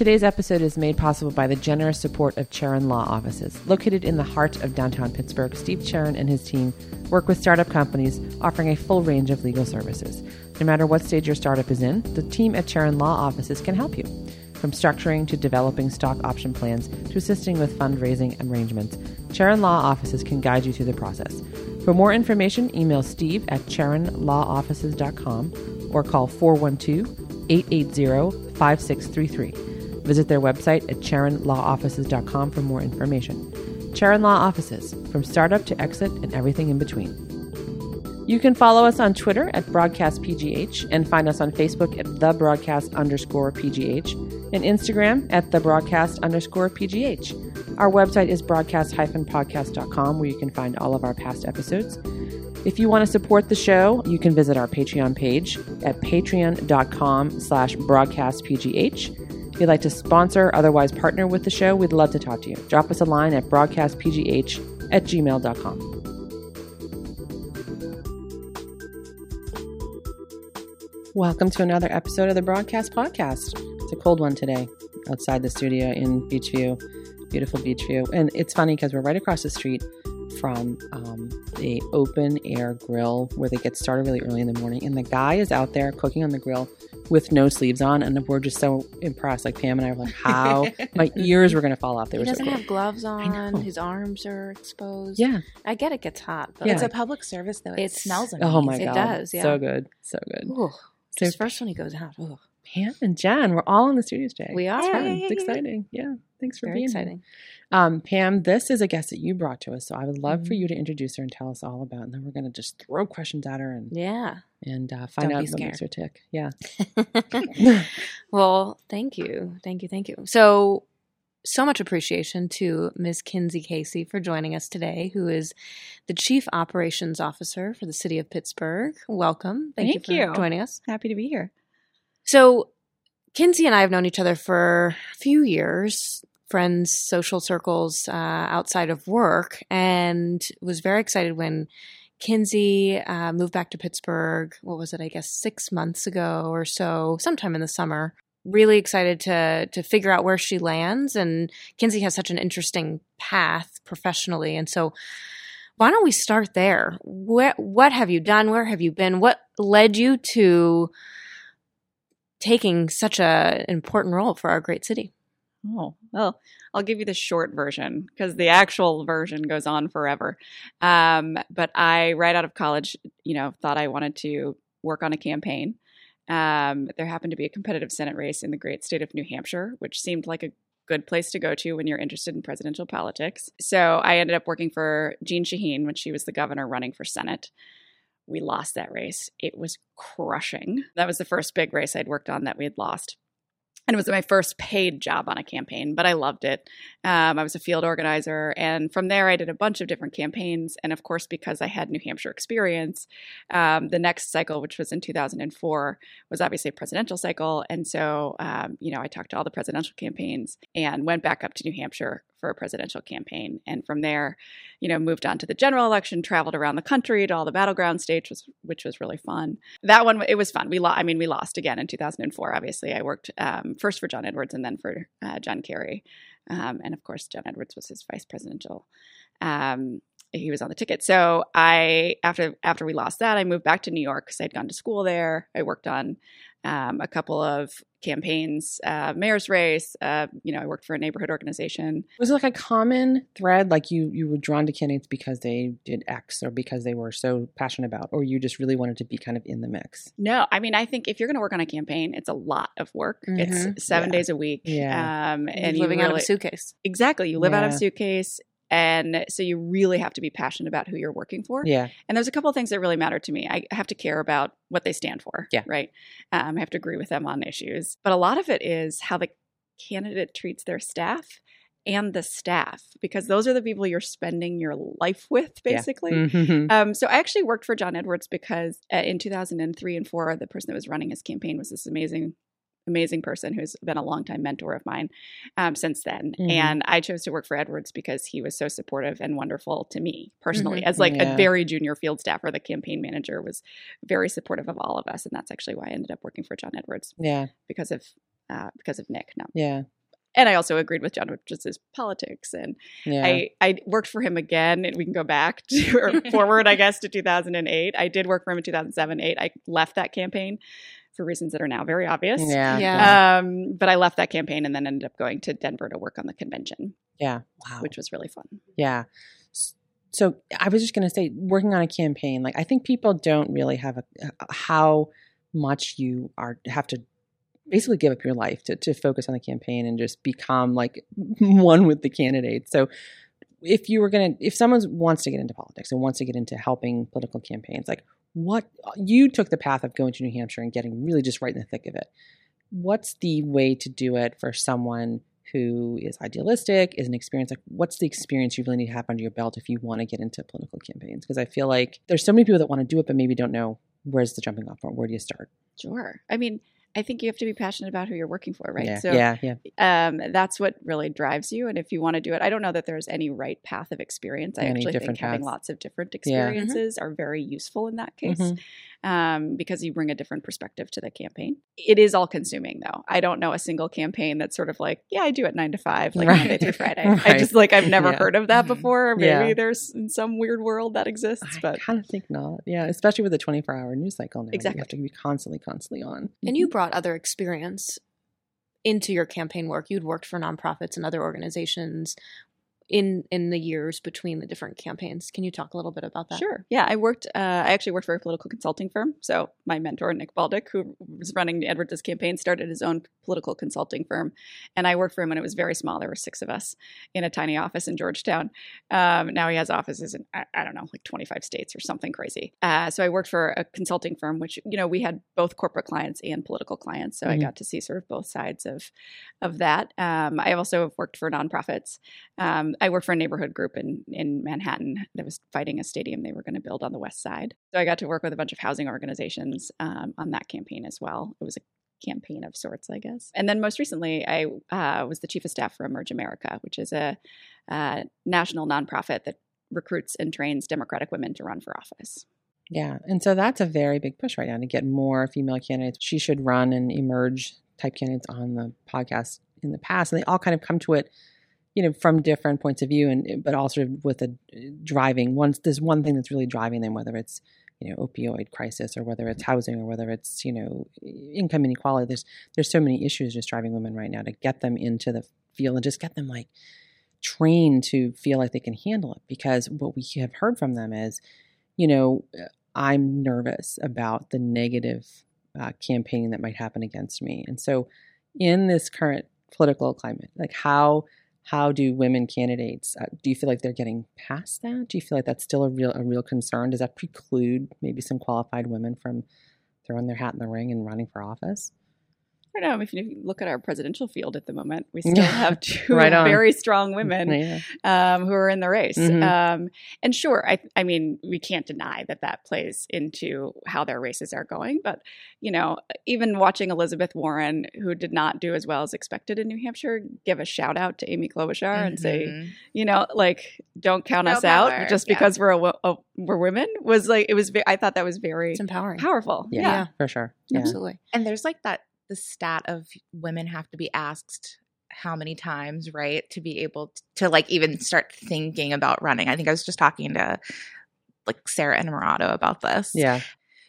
Today's episode is made possible by the generous support of Charon Law Offices. Located in the heart of downtown Pittsburgh, Steve Charon and his team work with startup companies offering a full range of legal services. No matter what stage your startup is in, the team at Charon Law Offices can help you. From structuring to developing stock option plans to assisting with fundraising arrangements, Charon Law Offices can guide you through the process. For more information, email steve at charonlawoffices.com or call 412 880 5633. Visit their website at charonlawoffices.com for more information. Charon Law Offices, from startup to exit and everything in between. You can follow us on Twitter at BroadcastPGH and find us on Facebook at the broadcast underscore PGH and Instagram at the broadcast underscore PGH. Our website is broadcast-podcast.com where you can find all of our past episodes. If you want to support the show, you can visit our Patreon page at patreon.com slash broadcastpgh. If you'd like to sponsor or otherwise partner with the show, we'd love to talk to you. Drop us a line at broadcastpgh at gmail.com. Welcome to another episode of the Broadcast Podcast. It's a cold one today outside the studio in Beechview, beautiful Beechview. And it's funny because we're right across the street from um, a open air grill where they get started really early in the morning. And the guy is out there cooking on the grill with no sleeves on. And we're just so impressed. Like Pam and I were like, how my ears were going to fall off. They He were doesn't cool. have gloves on. His arms are exposed. Yeah. I get it gets hot, but Yeah. It's a public service though. It It's- smells amazing. Oh my God. It does, yeah. So good. So good. Ooh, So just first when he goes out. Ooh, Pam and Jen, we're all in the studio today. we are. It's It's exciting. Yeah. Thanks for Very being exciting. here. Um, Pam, this is a guest that you brought to us, so I would love for Mhm. you to introduce her and tell us all about. it. And then we're going to just throw questions at her and Yeah. and uh, find Don't out what makes her tick. Yeah. well, thank you. Thank you. Thank you. So, so much appreciation to Ms. Kinsey Casey for joining us today, who is the Chief Operations Officer for the City of Pittsburgh. Welcome. Thank, Thank you for you. joining us. Happy to be here. So, Kinsey and I have known each other for a few years, friends, social circles uh, outside of work, and was very excited when Kinsey uh, moved back to Pittsburgh. What was it? I guess six months ago or so, sometime in the summer. Really excited to to figure out where she lands, and Kinsey has such an interesting path professionally, and so. Why don't we start there? What what have you done? Where have you been? What led you to taking such a important role for our great city. Oh, well, I'll give you the short version because the actual version goes on forever. Um, but I, right out of college, you know, thought I wanted to work on a campaign. Um, there happened to be a competitive Senate race in the great state of New Hampshire, which seemed like a good place to go to when you're interested in presidential politics. So I ended up working for Jeanne Shaheen when she was the governor running for Senate. We lost that race. It was crushing. That was the first big race I'd worked on that we had lost. And it was my first paid job on a campaign, but I loved it. Um, I was a field organizer. And from there, I did a bunch of different campaigns. And of course, because I had New Hampshire experience, um, the next cycle, which was in 2004, was obviously a presidential cycle. And so, um, you know, I talked to all the presidential campaigns and went back up to New Hampshire for a presidential campaign. And from there, you know, moved on to the general election, traveled around the country to all the battleground states, which was, which was really fun. That one, it was fun. We, lo- I mean, we lost again in 2004. Obviously, I worked um, first for John Edwards and then for uh, John Kerry, um, and of course, John Edwards was his vice presidential. Um, he was on the ticket. So I, after after we lost that, I moved back to New York because I'd gone to school there. I worked on um, a couple of campaigns, uh, mayor's race. Uh, you know, I worked for a neighborhood organization. Was it like a common thread, like you you were drawn to candidates because they did X or because they were so passionate about, or you just really wanted to be kind of in the mix? No, I mean, I think if you're going to work on a campaign, it's a lot of work. Mhm. It's seven Yeah. days a week. Yeah. Um, and you living out of a suitcase. Exactly. You live out of a suitcase. And so you really have to be passionate about who you're working for. Yeah, And there's a couple of things that really matter to me. I have to care about what they stand for. Yeah. Right. Um, I have to agree with them on issues. But a lot of it is how the candidate treats their staff and the staff, because those are the people you're spending your life with, Yeah. basically. Mhm. Um, so I actually worked for John Edwards because uh, in 2003 and four, the person that was running his campaign was this amazing, amazing person who's been a longtime mentor of mine um, since then. Mhm. And I chose to work for Edwards because he was so supportive and wonderful to me personally, Mhm. as like Yeah. a very junior field staffer. The campaign manager was very supportive of all of us, and that's actually why I ended up working for John Edwards yeah. because of uh, because of Nick. No, Yeah. and I also agreed with John, which is his politics. And Yeah. I, I worked for him again, and we can go back to or forward, I guess, to 2008. I did work for him in 2007, 8. I left that campaign for reasons that are now very obvious. yeah. Yeah. Um, but I left that campaign and then ended up going to Denver to work on the convention, Yeah. Wow. which was really fun. Yeah. So I was just going to say, working on a campaign, like I think people don't really have a how much you are have to basically give up your life to to focus on the campaign and just become like one with the candidate. So if you were going to, if someone wants to get into politics and wants to get into helping political campaigns, like what you took the path of going to New Hampshire and getting really just right in the thick of it. What's the way to do it for someone who is idealistic, is an experience like what's the experience you really need to have under your belt if you want to get into political campaigns? Because I feel like there's so many people that want to do it but maybe don't know where's the jumping off point. Where do you start? Sure. I mean, I think you have to be passionate about who you're working for, right? Yeah, So yeah, yeah. um, that's what really drives you. And if you want to do it, I don't know that there's any right path of experience. I Any actually think different having lots of different Yeah. experiences are very useful in that case Mhm. Um, because you bring a different perspective to the campaign. It is all consuming, though. I don't know a single campaign that's sort of like, yeah, I do it nine to five, like Right. Monday through Friday. I just like, I've never Yeah. heard of that Mhm. before. Maybe Yeah. there's in some weird world that exists, but I but kind of think not. Yeah, especially with the 24 hour news cycle now. Exactly. You have to be constantly, constantly on. And you brought other experience into your campaign work. You'd worked for nonprofits and other organizations in in the years between the different campaigns. Can you talk a little bit about that? Sure. Yeah, I worked. Uh, I actually worked for a political consulting firm. So my mentor Nick Baldick, who was running Edwards' campaign, started his own political consulting firm, and I worked for him when it was very small. There were six of us in a tiny office in Georgetown. Um, now he has offices in I, I don't know, like twenty five states or something crazy. Uh, so I worked for a consulting firm, which you know we had both corporate clients and political clients. So I Mhm. got to see sort of both sides of of that. Um, I also have worked for nonprofits. Um, I worked for a neighborhood group in in Manhattan that was fighting a stadium they were going to build on the west side. So I got to work with a bunch of housing organizations um, on that campaign as well. It was a campaign of sorts, I guess. And then most recently, I uh, was the chief of staff for Emerge America, which is a uh, national nonprofit that recruits and trains Democratic women to run for office. Yeah. And so that's a very big push right now to get more female candidates. She should run and emerge type candidates on the podcast in the past. And they all kind of come to it, you know, from different points of view and but also with a driving one there's one thing that's really driving them, whether it's, you know, opioid crisis or whether it's housing or whether it's, you know, income inequality. There's there's so many issues just driving women right now to get them into the field and just get them like trained to feel like they can handle it. Because what we have heard from them is, you know, I'm nervous about the negative uh, campaign that might happen against me. And so, in this current political climate, like how how do women candidates? Uh, do you feel like they're getting past that? Do you feel like that's still a real a real concern? Does that preclude maybe some qualified women from throwing their hat in the ring and running for office? I don't know if you, look at our presidential field at the moment, we still have two Right very strong women Yeah. um, who are in the race. Mhm. Um, and sure, I, I mean, we can't deny that that plays into how their races are going. But, you know, even watching Elizabeth Warren, who did not do as well as expected in New Hampshire, give a shout out to Amy Klobuchar and say, Mhm. you know, like, don't count No us out just yeah. because we're a, a, we're women was like, it was, ve- I thought that was very It's empowering. powerful. Yeah, yeah. for sure. Yeah. Absolutely. And there's like that the stat of women have to be asked how many times, right, to be able t- to like even start thinking about running. I think I was just talking to like Sarah Enamorado about this. Yeah.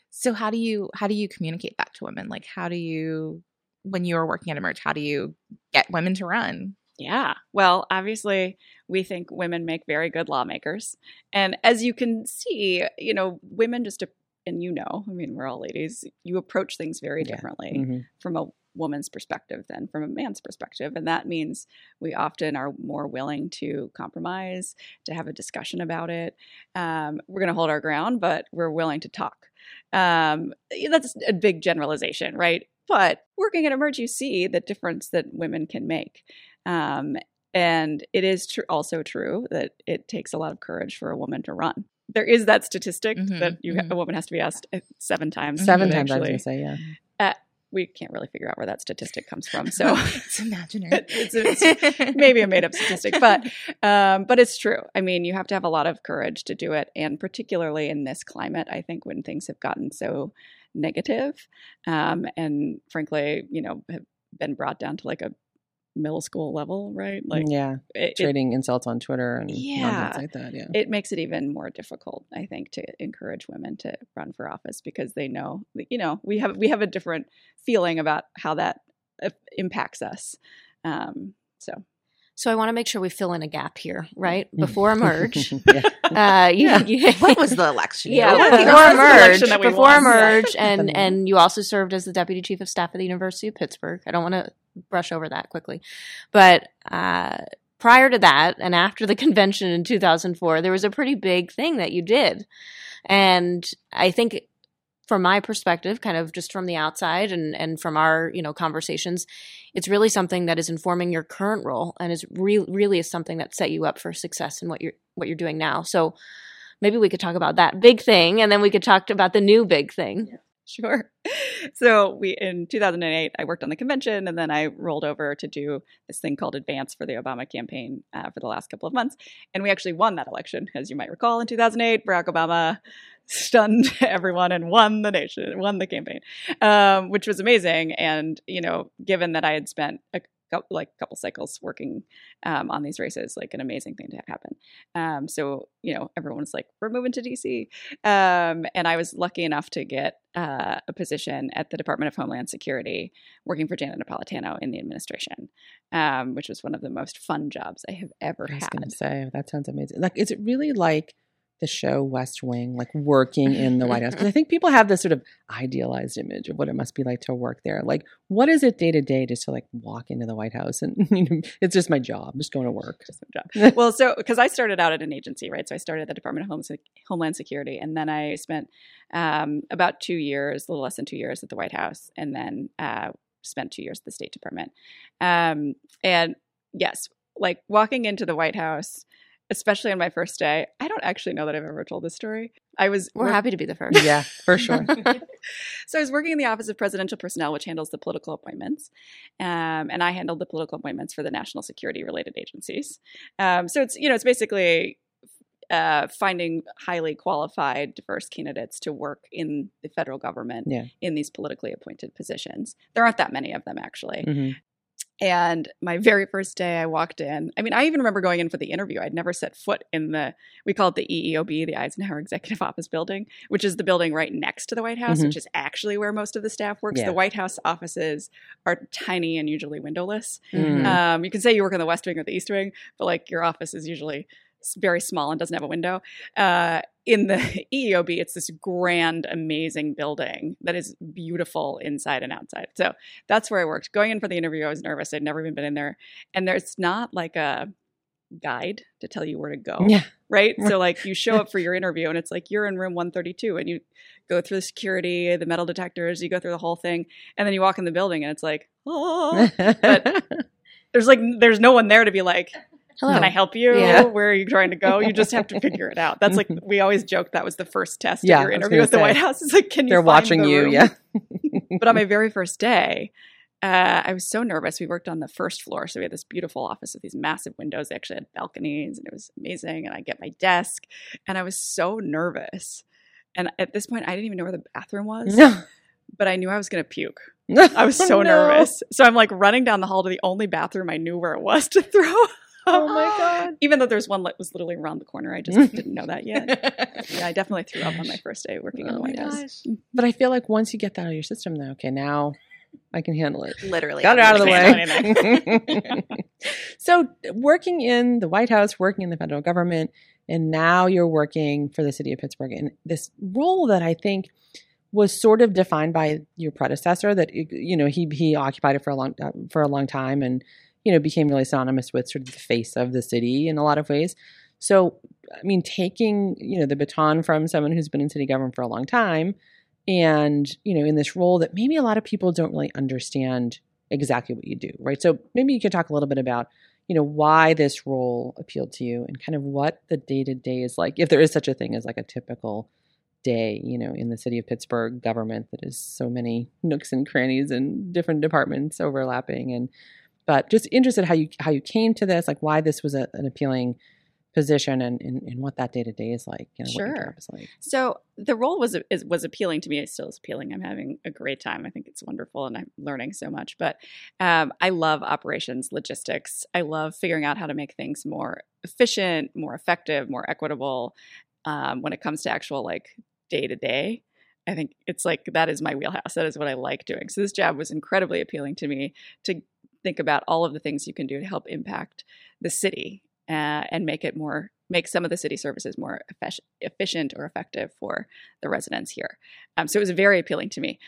So how do you how do you communicate that to women? Like how do you when you are working at Emerge, how do you get women to run? Yeah. Well, obviously, we think women make very good lawmakers. And as you can see, you know, women just, and you know, I mean, we're all ladies, you approach things very Yeah. differently Mhm. from a woman's perspective than from a man's perspective. And that means we often are more willing to compromise, to have a discussion about it. Um, we're going to hold our ground, but we're willing to talk. Um, that's a big generalization, right? But working at Emerge, you see the difference that women can make. Um, and it is tr- also true that it takes a lot of courage for a woman to run. There is that statistic Mhm, that you mhm. a woman has to be asked uh, seven times. Seven but times I was going to say, yeah. we can't really figure out where that statistic comes from. So it's imaginary. it's, it's maybe a made up statistic, but um, but it's true. I mean, you have to have a lot of courage to do it, and particularly in this climate, I think when things have gotten so negative, um, and frankly, you know, have been brought down to like a middle school level, right? Like yeah, it, it, trading insults on Twitter and Yeah. like that. Yeah. it makes it even more difficult, I think, to encourage women to run for office because they know, you know, we have we have a different feeling about how that uh, impacts us. Um, so So I want to make sure we fill in a gap here, right? Before merge, yeah. uh, you, Yeah. you, What was the election? yeah, Yeah, before that was the election merge, before won. merge, and and you also served as the deputy chief of staff at the University of Pittsburgh. I don't want to brush over that quickly, but uh, prior to that, and after the convention in 2004, there was a pretty big thing that you did, and I think. From my perspective, kind of just from the outside and, and from our, you know, conversations, it's really something that is informing your current role and is re- really is something that set you up for success in what you're what you're doing now. So maybe we could talk about that big thing and then we could talk about the new big thing. Sure. So we in 2008, I worked on the convention, and then I rolled over to do this thing called Advance for the Obama campaign uh, for the last couple of months, and we actually won that election, as you might recall. In 2008, Barack Obama stunned everyone and won the nation, won the campaign, um, which was amazing. And you know, given that I had spent a cou- like couple cycles working um, on these races, like an amazing thing to happen. Um, so you know, everyone was like, "We're moving to DC," um, and I was lucky enough to get uh, a position at the Department of Homeland Security, working for Janet Napolitano in the administration, um, which was one of the most fun jobs I have ever I was had. going to say that sounds amazing. Like, is it really like the show West Wing, like working in the White House? Because I think people have this sort of idealized image of what it must be like to work there. Like, what is it day to day just to like walk into the White House and you know, it's just my job, just going to work. Just my job. well, so because I started out at an agency, right? So I started at the Department of Home Homeland Security, and then I spent um, about two years, a little less than two years, at the White House, and then uh, spent two years at the State Department. Um, and yes, like walking into the White House, especially on my first day, I don't actually know that I've ever told this story. I was We're work- happy to be the first. Yeah, for sure. so I was working in the Office of Presidential Personnel, which handles the political appointments, um, and I handled the political appointments for the national security related agencies. Um, so it's you know it's basically uh, finding highly qualified, diverse candidates to work in the federal government Yeah. in these politically appointed positions. There aren't that many of them actually. Mhm. And my very first day, I walked in. I mean, I even remember going in for the interview. I'd never set foot in the, we call it the EEOB, the Eisenhower Executive Office Building, which is the building right next to the White House, Mhm. which is actually where most of the staff works. Yeah. The White House offices are tiny and usually windowless. Mhm. Um, you can say you work in the West Wing or the East Wing, but like your office is usually very small and doesn't have a window. Uh, in the EEOB, it's this grand, amazing building that is beautiful inside and outside. So that's where I worked. Going in for the interview, I was nervous. I'd never even been in there, and there's not like a guide to tell you where to go Yeah. right? So like you show up for your interview and it's like you're in room 132 and you go through the security, the metal detectors, you go through the whole thing, and then you walk in the building and it's like, oh, there's like there's no one there to be like, Hello. can I help you? Yeah. Where are you trying to go? You just have to figure it out. That's like we always joke that was the first test Yeah, of your interview at the. White House. It's like, can you? They're watching the you. room? Yeah. but on my very first day, uh, I was so nervous. We worked on the first floor, so we had this beautiful office with these massive windows. They actually had balconies, and it was amazing. And I get my desk, and I was so nervous. And at this point, I didn't even know where the bathroom was, No. but I knew I was going to puke. I was so No. nervous. So I'm like running down the hall to the only bathroom I knew where it was to throw. Oh my god. Even though there's one that was literally around the corner, I just didn't know that yet. Yeah, I definitely threw up on my first day working in the Oh White House. But I feel like once you get that out of your system, though, okay, now I can handle it. Literally. Got it out of the way. so, working in the White House, working in the federal government, and now you're working for the city of Pittsburgh in this role that I think was sort of defined by your predecessor. That you know he he occupied it for a long uh, for a long time, and you know became really synonymous with sort of the face of the city in a lot of ways. So, I mean, taking you know the baton from someone who's been in city government for a long time, and you know in this role that maybe a lot of people don't really understand exactly what you do, right? So maybe you could talk a little bit about, you know, why this role appealed to you and kind of what the day to day is like, if there is such a thing as like a typical day, you know, in the city of Pittsburgh government that is so many nooks and crannies and different departments overlapping and but just interested how you how you came to this, like why this was a, an appealing position and, and, and what that day to day is like. You know, Sure. like. So the role was is, was appealing to me. It still is appealing. I'm having a great time. I think it's wonderful, and I'm learning so much. But um, I love operations, logistics. I love figuring out how to make things more efficient, more effective, more equitable. Um, when it comes to actual like day to day, I think it's like that is my wheelhouse. That is what I like doing. So this job was incredibly appealing to me to think about all of the things you can do to help impact the city uh, and make it more make some of the city services more effic- efficient or effective for the residents here. Um, so it was very appealing to me.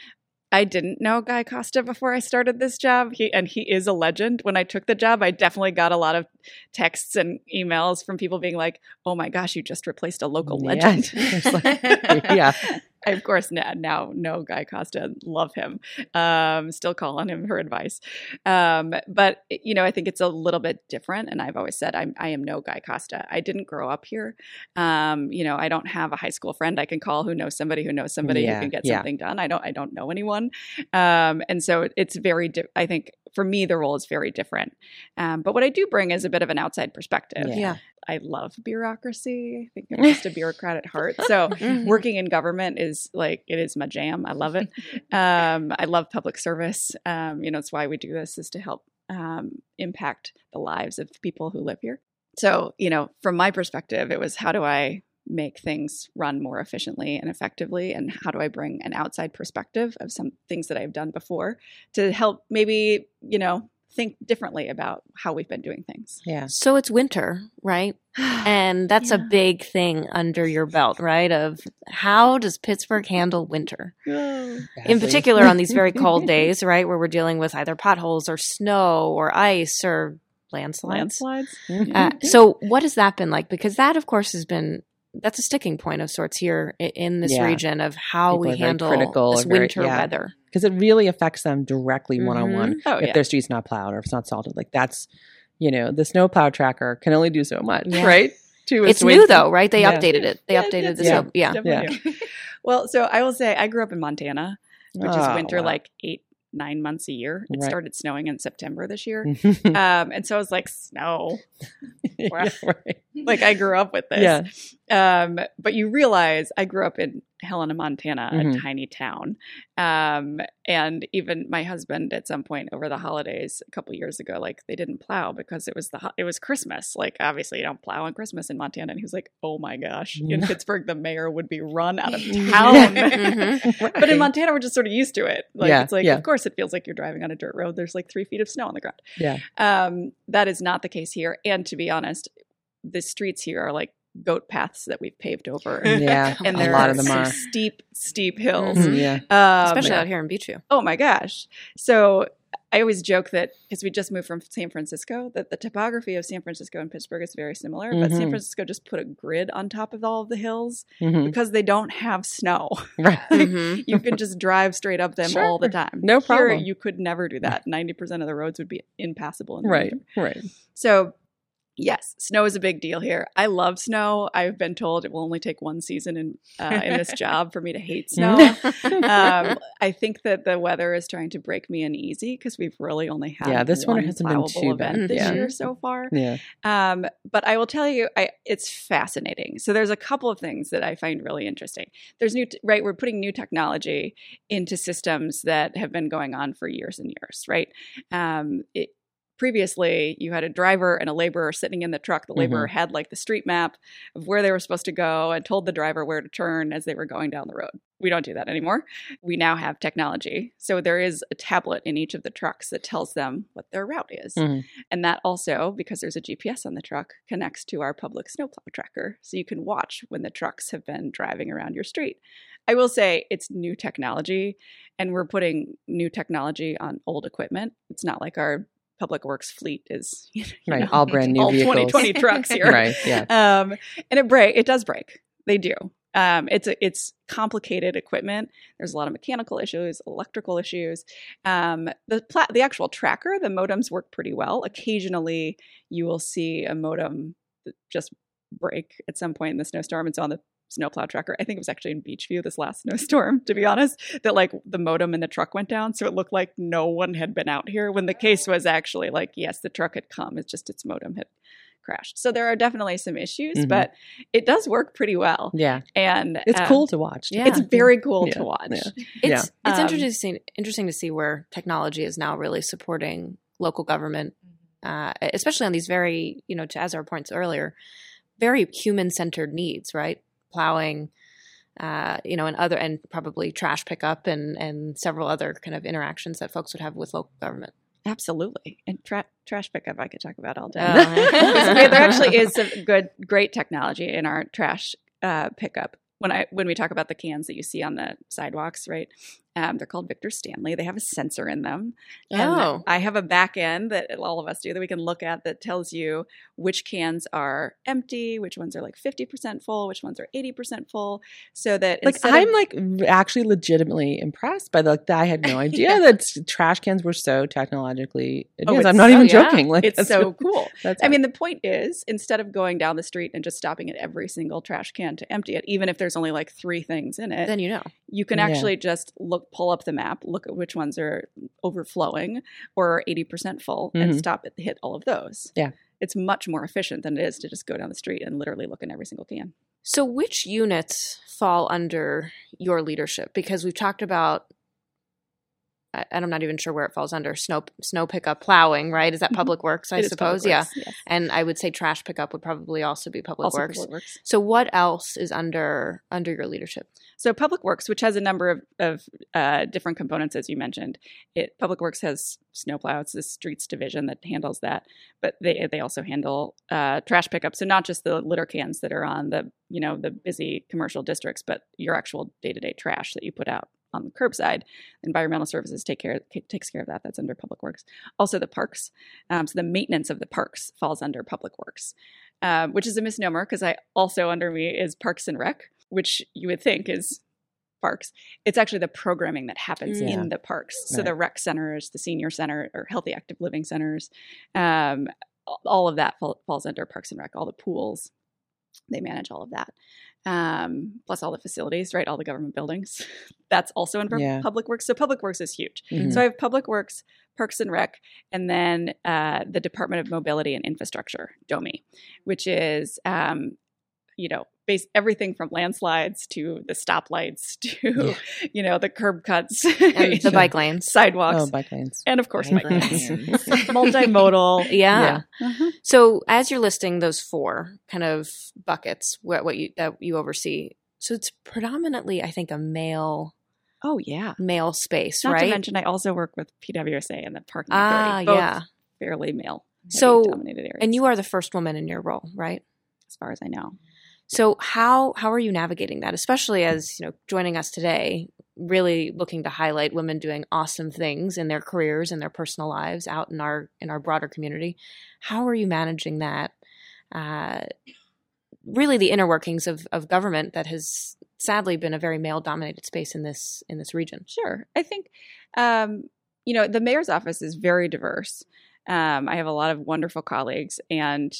I didn't know Guy Costa before I started this job. He and he is a legend. When I took the job, I definitely got a lot of texts and emails from people being like, "Oh my gosh, you just replaced a local legend." Like- yeah. I of course now, now know Guy Costa, love him. Um, still call on him for advice. Um, but you know, I think it's a little bit different. And I've always said I'm I am no Guy Costa. I didn't grow up here. Um, you know, I don't have a high school friend I can call who knows somebody who knows somebody Yeah, who can get yeah. something done. I don't I don't know anyone. Um, and so it's very. Di- I think for me the role is very different. Um, but what I do bring is a bit of an outside perspective. Yeah. Yeah. I love bureaucracy. I think I'm just a bureaucrat at heart. So Mhm. working in government is like it is my jam. I love it. Um, I love public service. Um, you know, it's why we do this is to help um, impact the lives of people who live here. So, you know, from my perspective, it was how do I make things run more efficiently and effectively, and how do I bring an outside perspective of some things that I've done before to help maybe you know think differently about how we've been doing things. Yeah. So it's winter, right? And that's a big thing under your belt, right? Of how does Pittsburgh handle winter? In particular, on these very cold days, right, where we're dealing with either potholes or snow or ice or landslides. Landslides. Uh, so, what has that been like? Because that, of course, has been that's a sticking point of sorts here in this Yeah. region of how People we are very handle critical this very- winter yeah. weather. because it really affects them directly one on one. If yeah. their street's not plowed or if it's not salted, like that's, you know, the snow plow tracker can only do so much, Yeah. right? To It's assuage- new though, right? They Yeah. updated it. They Yeah, updated the new. snow. Yeah. Definitely new. Well, so I will say I grew up in Montana, which is Oh, winter wow. like eight, nine months a year. It Right. started snowing in September this year. Um, and so I was like, snow. right. Like I grew up with this. Yeah. Um, but you realize I grew up in Helena, Montana, Mhm. a tiny town. Um, and even my husband at some point over the holidays a couple years ago, like they didn't plow because it was the ho- it was Christmas. Like obviously you don't plow on Christmas in Montana. And he was like, Oh my gosh, in Pittsburgh the mayor would be run out of town. Mhm. But in Montana, we're just sort of used to it. Like Yeah, it's like, yeah. of course, it feels like you're driving on a dirt road. There's like three feet of snow on the ground. Yeah. Um, that is not the case here. And to be honest, the streets here are like goat paths that we've paved over. Yeah, And a there lot are of them are. steep, steep hills. Mhm. Yeah, Um, Especially out here in Beechview. Oh my gosh. So I always joke that because we just moved from San Francisco, that the topography of San Francisco and Pittsburgh is very similar. But San Mhm. Francisco just put a grid on top of all of the hills Mhm. because they don't have snow. right. Mhm. you can just drive straight up them all the time. No Here, problem. you could never do that. Ninety percent of the roads would be impassable. In the Right, winter. right. So, yes, snow is a big deal here. I love snow. I've been told it will only take one season in uh, in this job for me to hate snow. um, I think that the weather is trying to break me uneasy because we've really only had Yeah, this winter one hasn't been too bad. event this Yeah. year so far. Yeah, Um, but I will tell you, I, it's fascinating. So there's a couple of things that I find really interesting. There's new, t- right? We're putting new technology into systems that have been going on for years and years, right? Um, it, previously, you had a driver and a laborer sitting in the truck. The laborer had like the street map of where they were supposed to go and told the driver where to turn as they were going down the road. We don't do that anymore. We now have technology. So there is a tablet in each of the trucks that tells them what their route is. Mhm. And that also, because there's a GPS on the truck, connects to our public snowplow tracker. So you can watch when the trucks have been driving around your street. I will say it's new technology, and we're putting new technology on old equipment. It's not like our public works fleet is you right. know, All brand new all vehicles. 2020 trucks here. Right. Yeah. Um, and it break. It does break. They do. Um, it's a, it's complicated equipment. There's a lot of mechanical issues, electrical issues. Um, the pla- the actual tracker, the modems work pretty well. Occasionally, you will see a modem just break at some point in the snowstorm. It's on the snowplow tracker. I think it was actually in Beechview this last snowstorm, to be honest, that like the modem in the truck went down. So it looked like no one had been out here when the case was actually like, yes, the truck had come. It's just its modem had crashed. So there are definitely some issues, Mhm. but it does work pretty well. Yeah, And it's um, cool to watch. yeah. It's very cool Yeah, to watch. yeah. It's it's Um, interesting interesting to see where technology is now really supporting local government, uh, especially on these very you know to as our points earlier, very human centered needs, right? Plowing, uh, you know, and other and probably trash pickup and and several other kind of interactions that folks would have with local government. Absolutely. And tra- trash pickup, I could talk about all day. Oh. there actually is some good, great technology in our trash uh, pickup. When I when we talk about the cans that you see on the sidewalks, right? Um, they're called Victor Stanley. They have a sensor in them. And Oh. I have a back end that all of us do that we can look at that tells you which cans are empty, which ones are like 50% full, which ones are 80% full. So that Like I'm of- like actually legitimately impressed by the like that I had no idea Yeah. that trash cans were so technologically advanced. it's I'm not so- even yeah. joking. Like it's so really- cool. That's I mean, the point is, instead of going down the street and just stopping at every single trash can to empty it, even if there's only like three things in it, then you know. you can Yeah. actually just look, pull up the map, look at which ones are overflowing or 80% full, and Mhm. stop at hit all of those. Yeah. It's much more efficient than it is to just go down the street and literally look in every single can. So, which units fall under your leadership? Because we've talked about, I- and I'm not even sure where it falls under snow snow pickup, plowing. Right? Is that Mhm. public works? I suppose. Yeah. Works, yes. And I would say trash pickup would probably also be public Also works. Public Works. So, what else is under under your leadership? So Public Works, which has a number of, of uh, different components, as you mentioned, it Public Works has snowplow. It's the streets division that handles that, but they they also handle uh, trash pickup. So not just the litter cans that are on the you know the busy commercial districts, but your actual day to day trash that you put out on the curbside. Environmental Services take care takes care of that. That's under Public Works. Also the parks. Um, so the maintenance of the parks falls under Public Works, um, which is a misnomer because I also under me is Parks and Rec, which you would think is parks. It's actually the programming that happens Mm. in the parks. So Right. the rec centers, the senior center, or healthy active living centers, um, all of that fall, falls under Parks and Rec. All the pools, they manage all of that. Um, plus all the facilities, right? All the government buildings. That's also in Yeah. public works. So public works is huge. Mhm. So I have Public Works, Parks and Rec, and then uh, the Department of Mobility and Infrastructure, DOMI, which is, um, you know, base everything from landslides to the stoplights to, you know, the curb cuts, And the bike lanes. sidewalks, oh, bike lanes. and of course, Bike bike lanes. lanes. multimodal. Yeah. Uh-huh. So, as you're listing those four kind of buckets, what, what you that you oversee, so it's predominantly, I think, a male Oh yeah. male space, Not right? to mention, I also work with PWSA and the parking ah, authority. Both yeah. fairly male. So- dominated areas, And you are the first woman in your role, right? as far as I know. So how how are you navigating that, especially as you know joining us today, really looking to highlight women doing awesome things in their careers and their personal lives out in our in our broader community. How are you managing that? Uh, really, the inner workings of of government that has sadly been a very male dominated space in this in this region. Sure. I think, um, you know, the mayor's office is very diverse. Um, I have a lot of wonderful colleagues, and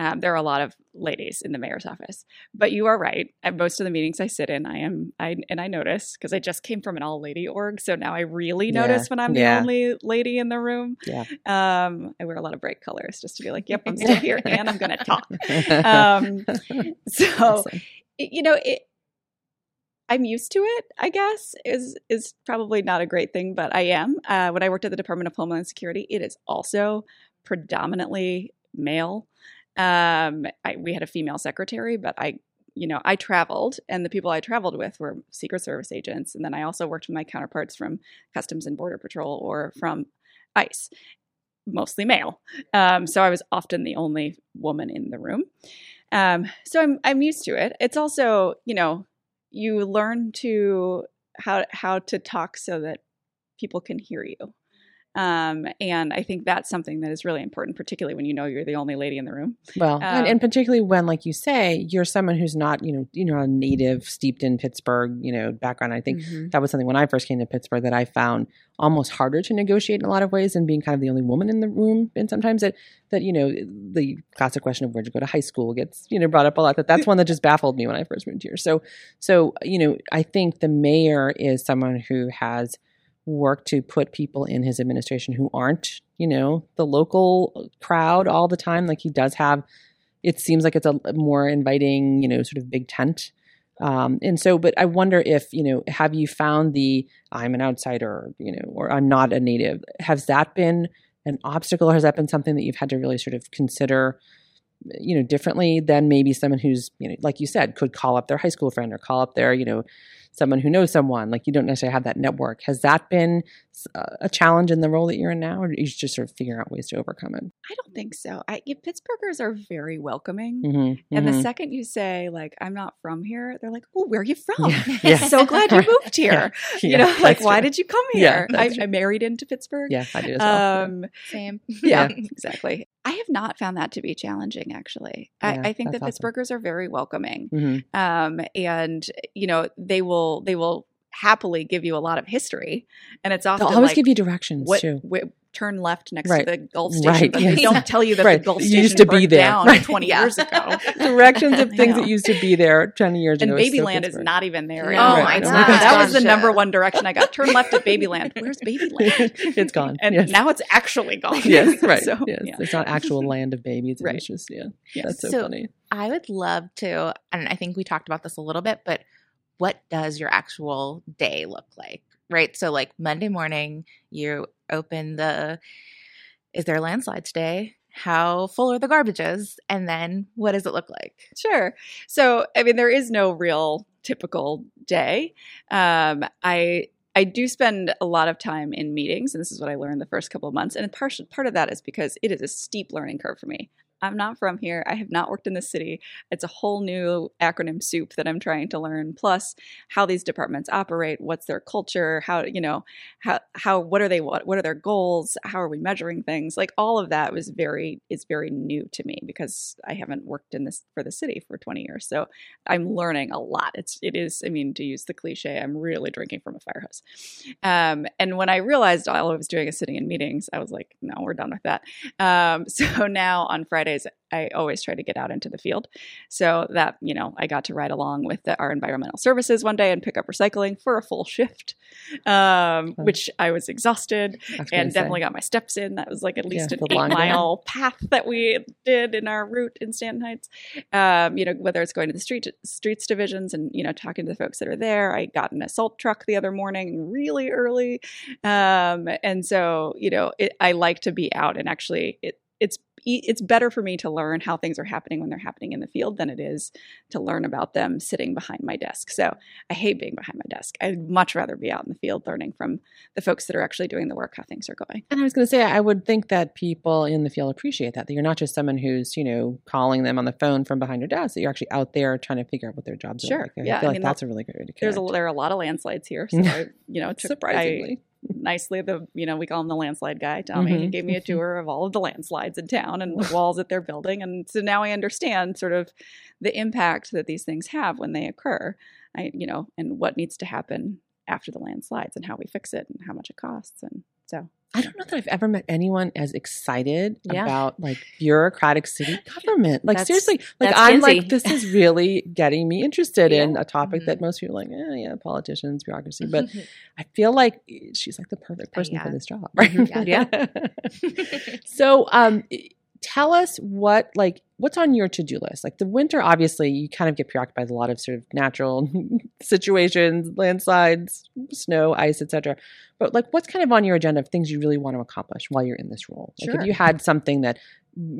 um, there are a lot of ladies in the mayor's office. But you are right. At most of the meetings I sit in, I am, I and I notice because I just came from an all lady org, so now I really Yeah. notice when I'm the only lady in the room. Yeah. Um, I wear a lot of bright colors just to be like, "Yep, I'm still here, and I'm going to talk." Um, so Awesome. you know it i'm used to it i guess is is probably not a great thing but i am uh, when i worked at the department of homeland security it is also predominantly male um, I, we had a female secretary but i you know i traveled and the people i traveled with were secret service agents and then i also worked with my counterparts from customs and border patrol or from ice mostly male um, so i was often the only woman in the room um, so I'm I'm used to it. It's also, you know, you learn to how how to talk so that people can hear you. Um, and I think that's something that is really important, particularly when you know you're the only lady in the room. Well, and, Um, and particularly when, like you say, you're someone who's not, you know, you know, a native, steeped in Pittsburgh, you know, background. I think Mhm. that was something when I first came to Pittsburgh that I found almost harder to negotiate in a lot of ways, than being kind of the only woman in the room. And sometimes that, that you know, the classic question of where'd you go to high school gets, you know, brought up a lot. That that's one that just baffled me when I first moved here. So, so you know, I think the mayor is someone who has worked to put people in his administration who aren't, you know, the local crowd all the time. Like he does have it seems like it's a more inviting, you know, sort of big tent. Um, and so, but I wonder if, you know, have you found the I'm an outsider, you know, or I'm not a native? Has that been an obstacle has that been something that you've had to really sort of consider, you know, differently than maybe someone who's, you know, like you said, could call up their high school friend or call up their, you know, someone who knows someone? Like you don't necessarily have that network. Has that been uh, a challenge in the role that you're in now, or you just sort of figure out ways to overcome it? I don't think so. I, Pittsburghers are very welcoming. Mm-hmm, and mm-hmm. the second you say, like, I'm not from here, they're like, "Well, where are you from? Yeah, yeah. so glad you moved here. Yeah, you know, that's like, why did you come here? that's I. I married into Pittsburgh. Yeah, I do as well. Um, Same. yeah, Yeah. exactly. I have not found that to be challenging, actually. Yeah, I, I think that that's awesome. Pittsburghers are very welcoming. Mhm. um, and you know they will they will happily give you a lot of history, and it's often They'll always like, give you directions what, too. wh- turn left next Right. to the Gulf Station, Right, but yes. they don't tell you that Right. the Gulf It Station used to be there. down Right. 20 Yeah. years ago. Directions of things know. that used to be there 20 years And ago. And Babyland is not even there. Oh anymore. my It's God. like, that was the number one direction I got. Turn left at Babyland. Where's Babyland? it's gone. And yes. now it's actually gone. yes, right. So, yes. yeah. It's not actual land of babies. Right. It's just, yeah. Yes. That's so, So- funny. I would love to, and I think we talked about this a little bit, but what does your actual day look like? Right. So, like Monday morning, you open the, is there a landslide today? How full are the garbages? And then what does it look like? Sure. So, I mean, there is no real typical day. Um, I I do spend a lot of time in meetings, and this is what I learned the first couple of months. And part part of that is because it is a steep learning curve for me. I'm not from here. I have not worked in the city. It's a whole new acronym soup that I'm trying to learn. Plus, how these departments operate, what's their culture, how you know, how how what are they what what are their goals, how are we measuring things? Like all of that was very is very new to me because I haven't worked in this for the city for 20 years. So I'm learning a lot. It's it is. I mean, to use the cliche, I'm really drinking from a fire hose. Um, and when I realized all I was doing is sitting in meetings, I was like, no, we're done with that. Um, so now on Fridays, I always try to get out into the field. So that you know, I got to ride along with the, our environmental services one day and pick up recycling for a full shift, um, Fun. which I was exhausted I was and say. definitely got my steps in. That was like at least Yeah, an eight day. mile path that we did in our route in Stanton Heights. Um, you know, whether it's going to the street streets divisions and you know talking to the folks that are there. I got an assault truck the other morning really early, um, and so you know it, I like to be out and actually it. It's it's better for me to learn how things are happening when they're happening in the field than it is to learn about them sitting behind my desk. So I hate being behind my desk. I'd much rather be out in the field learning from the folks that are actually doing the work, how things are going. And I was going to say, I would think that people in the field appreciate that, that you're not just someone who's, you know, calling them on the phone from behind your desk, that you're actually out there trying to figure out what their jobs Sure. are like. I Yeah, I like mean, that's a really great way to There's a, there are a lot of landslides here, so I, you know, took, I, Surprisingly. Nicely the you know we call him the landslide guy tommy. He Mhm. gave me a tour of all of the landslides in town and the walls that they're building and so now i understand sort of the impact that these things have when they occur. I you know and what needs to happen after the landslides and how we fix it and how much it costs and so I don't know that I've ever met anyone as excited Yeah. about like bureaucratic city government. Like That's- seriously, like I'm Kinsey. like this is really getting me interested in a topic Mhm. that most people are like, eh, yeah, politicians, bureaucracy. But I feel like she's like the perfect person for Yeah. this job, right? Mhm. Yeah. so, um, tell us what like what's on your to-do list. Like the winter, obviously, you kind of get preoccupied with a lot of sort of natural situations, landslides, snow, ice, etc. But like, what's kind of on your agenda of things you really want to accomplish while you're in this role? Like, Sure. if you had something that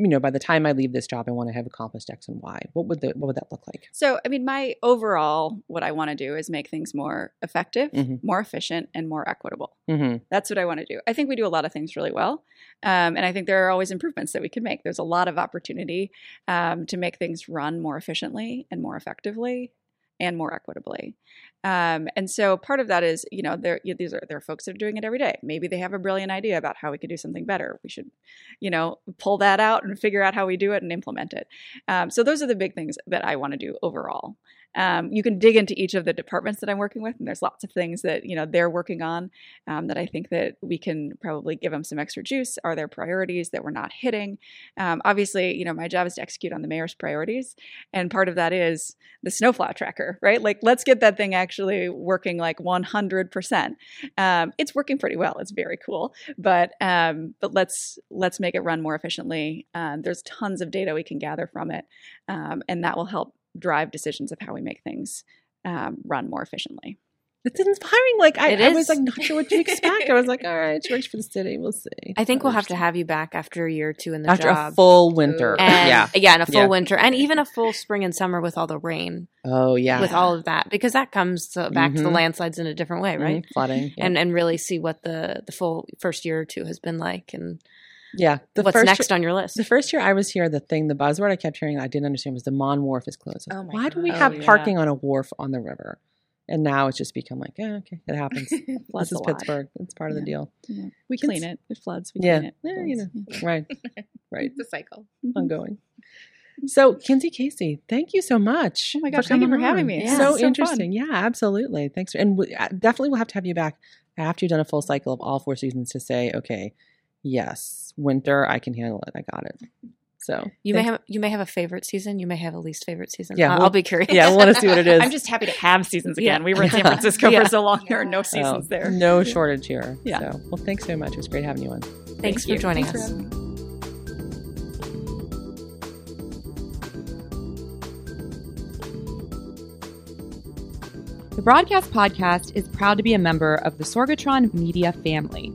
you know, by the time I leave this job, I want to have accomplished X and Y. What would the, what would that look like? so i mean my overall what i want to do is make things more effective Mhm. more efficient and more equitable Mm-hmm. That's what I want to do. I think we do a lot of things really well. Um, and I think there are always improvements that we can make. There's a lot of opportunity um, to make things run more efficiently and more effectively and more equitably. Um, and so part of that is, you know, there you- these are there are folks that are doing it every day. Maybe they have a brilliant idea about how we could do something better. We should, you know, pull that out and figure out how we do it and implement it. Um, so those are the big things that I want to do overall. Um, you can dig into each of the departments that I'm working with, and there's lots of things that you know they're working on um, that I think that we can probably give them some extra juice. Are there priorities that we're not hitting? Um, obviously, you know my job is to execute on the mayor's priorities, and part of that is the snowplow tracker, right? Like let's get that thing actually working like 100%. Um, it's working pretty well. It's very cool, but um, but let's let's make it run more efficiently. Um, there's tons of data we can gather from it, um, and that will help drive decisions of how we make things um, run more efficiently. It's inspiring. Like I, I was like not sure what to expect. I was like, all right, she works for the city. We'll see. I think we'll have to have you back after a year or two in the after job. a full winter. and yeah. yeah, and a full Yeah. winter, and even a full spring and summer with all the rain, Oh yeah. with all of that, because that comes to, back to the Mhm. landslides in a different way, right? Mhm, flooding. Yeah. And and really see what the the full first year or two has been like, and yeah. The what's first next on your list. The first year I was here, the thing, the buzzword I kept hearing, I didn't understand was the Mon Wharf is closed. Oh Why do we have Oh, yeah. parking on a wharf on the river? And now it's just become like, yeah, okay, it happens. This is. Pittsburgh. It's part of the deal. Yeah. We clean it. It floods. We Yeah. clean it. Yeah, you Floods. Right. Right. the cycle. Ongoing. So, Kinsey Casey, thank you so much. Oh my gosh, thank you for having me. Yeah. so so interesting. Yeah, absolutely. Thanks. And we, uh, definitely we'll have to have you back after you've done a full cycle of all four seasons to say, okay, yes, winter, I can handle it. I got it. So you may have you may have a favorite season. You may have a least favorite season. Yeah, I'll, we'll- I'll be curious. Yeah, we want to see what it is. I'm just happy to have seasons Yeah. again. We were in San Francisco Yeah. for so long. There are no Oh, seasons there. No shortage here. Yeah. So, well, thanks so much. It was great having you on. Thanks Thank for you. joining Thanks us. for. The Broadcast Podcast is proud to be a member of the Sorgatron Media family.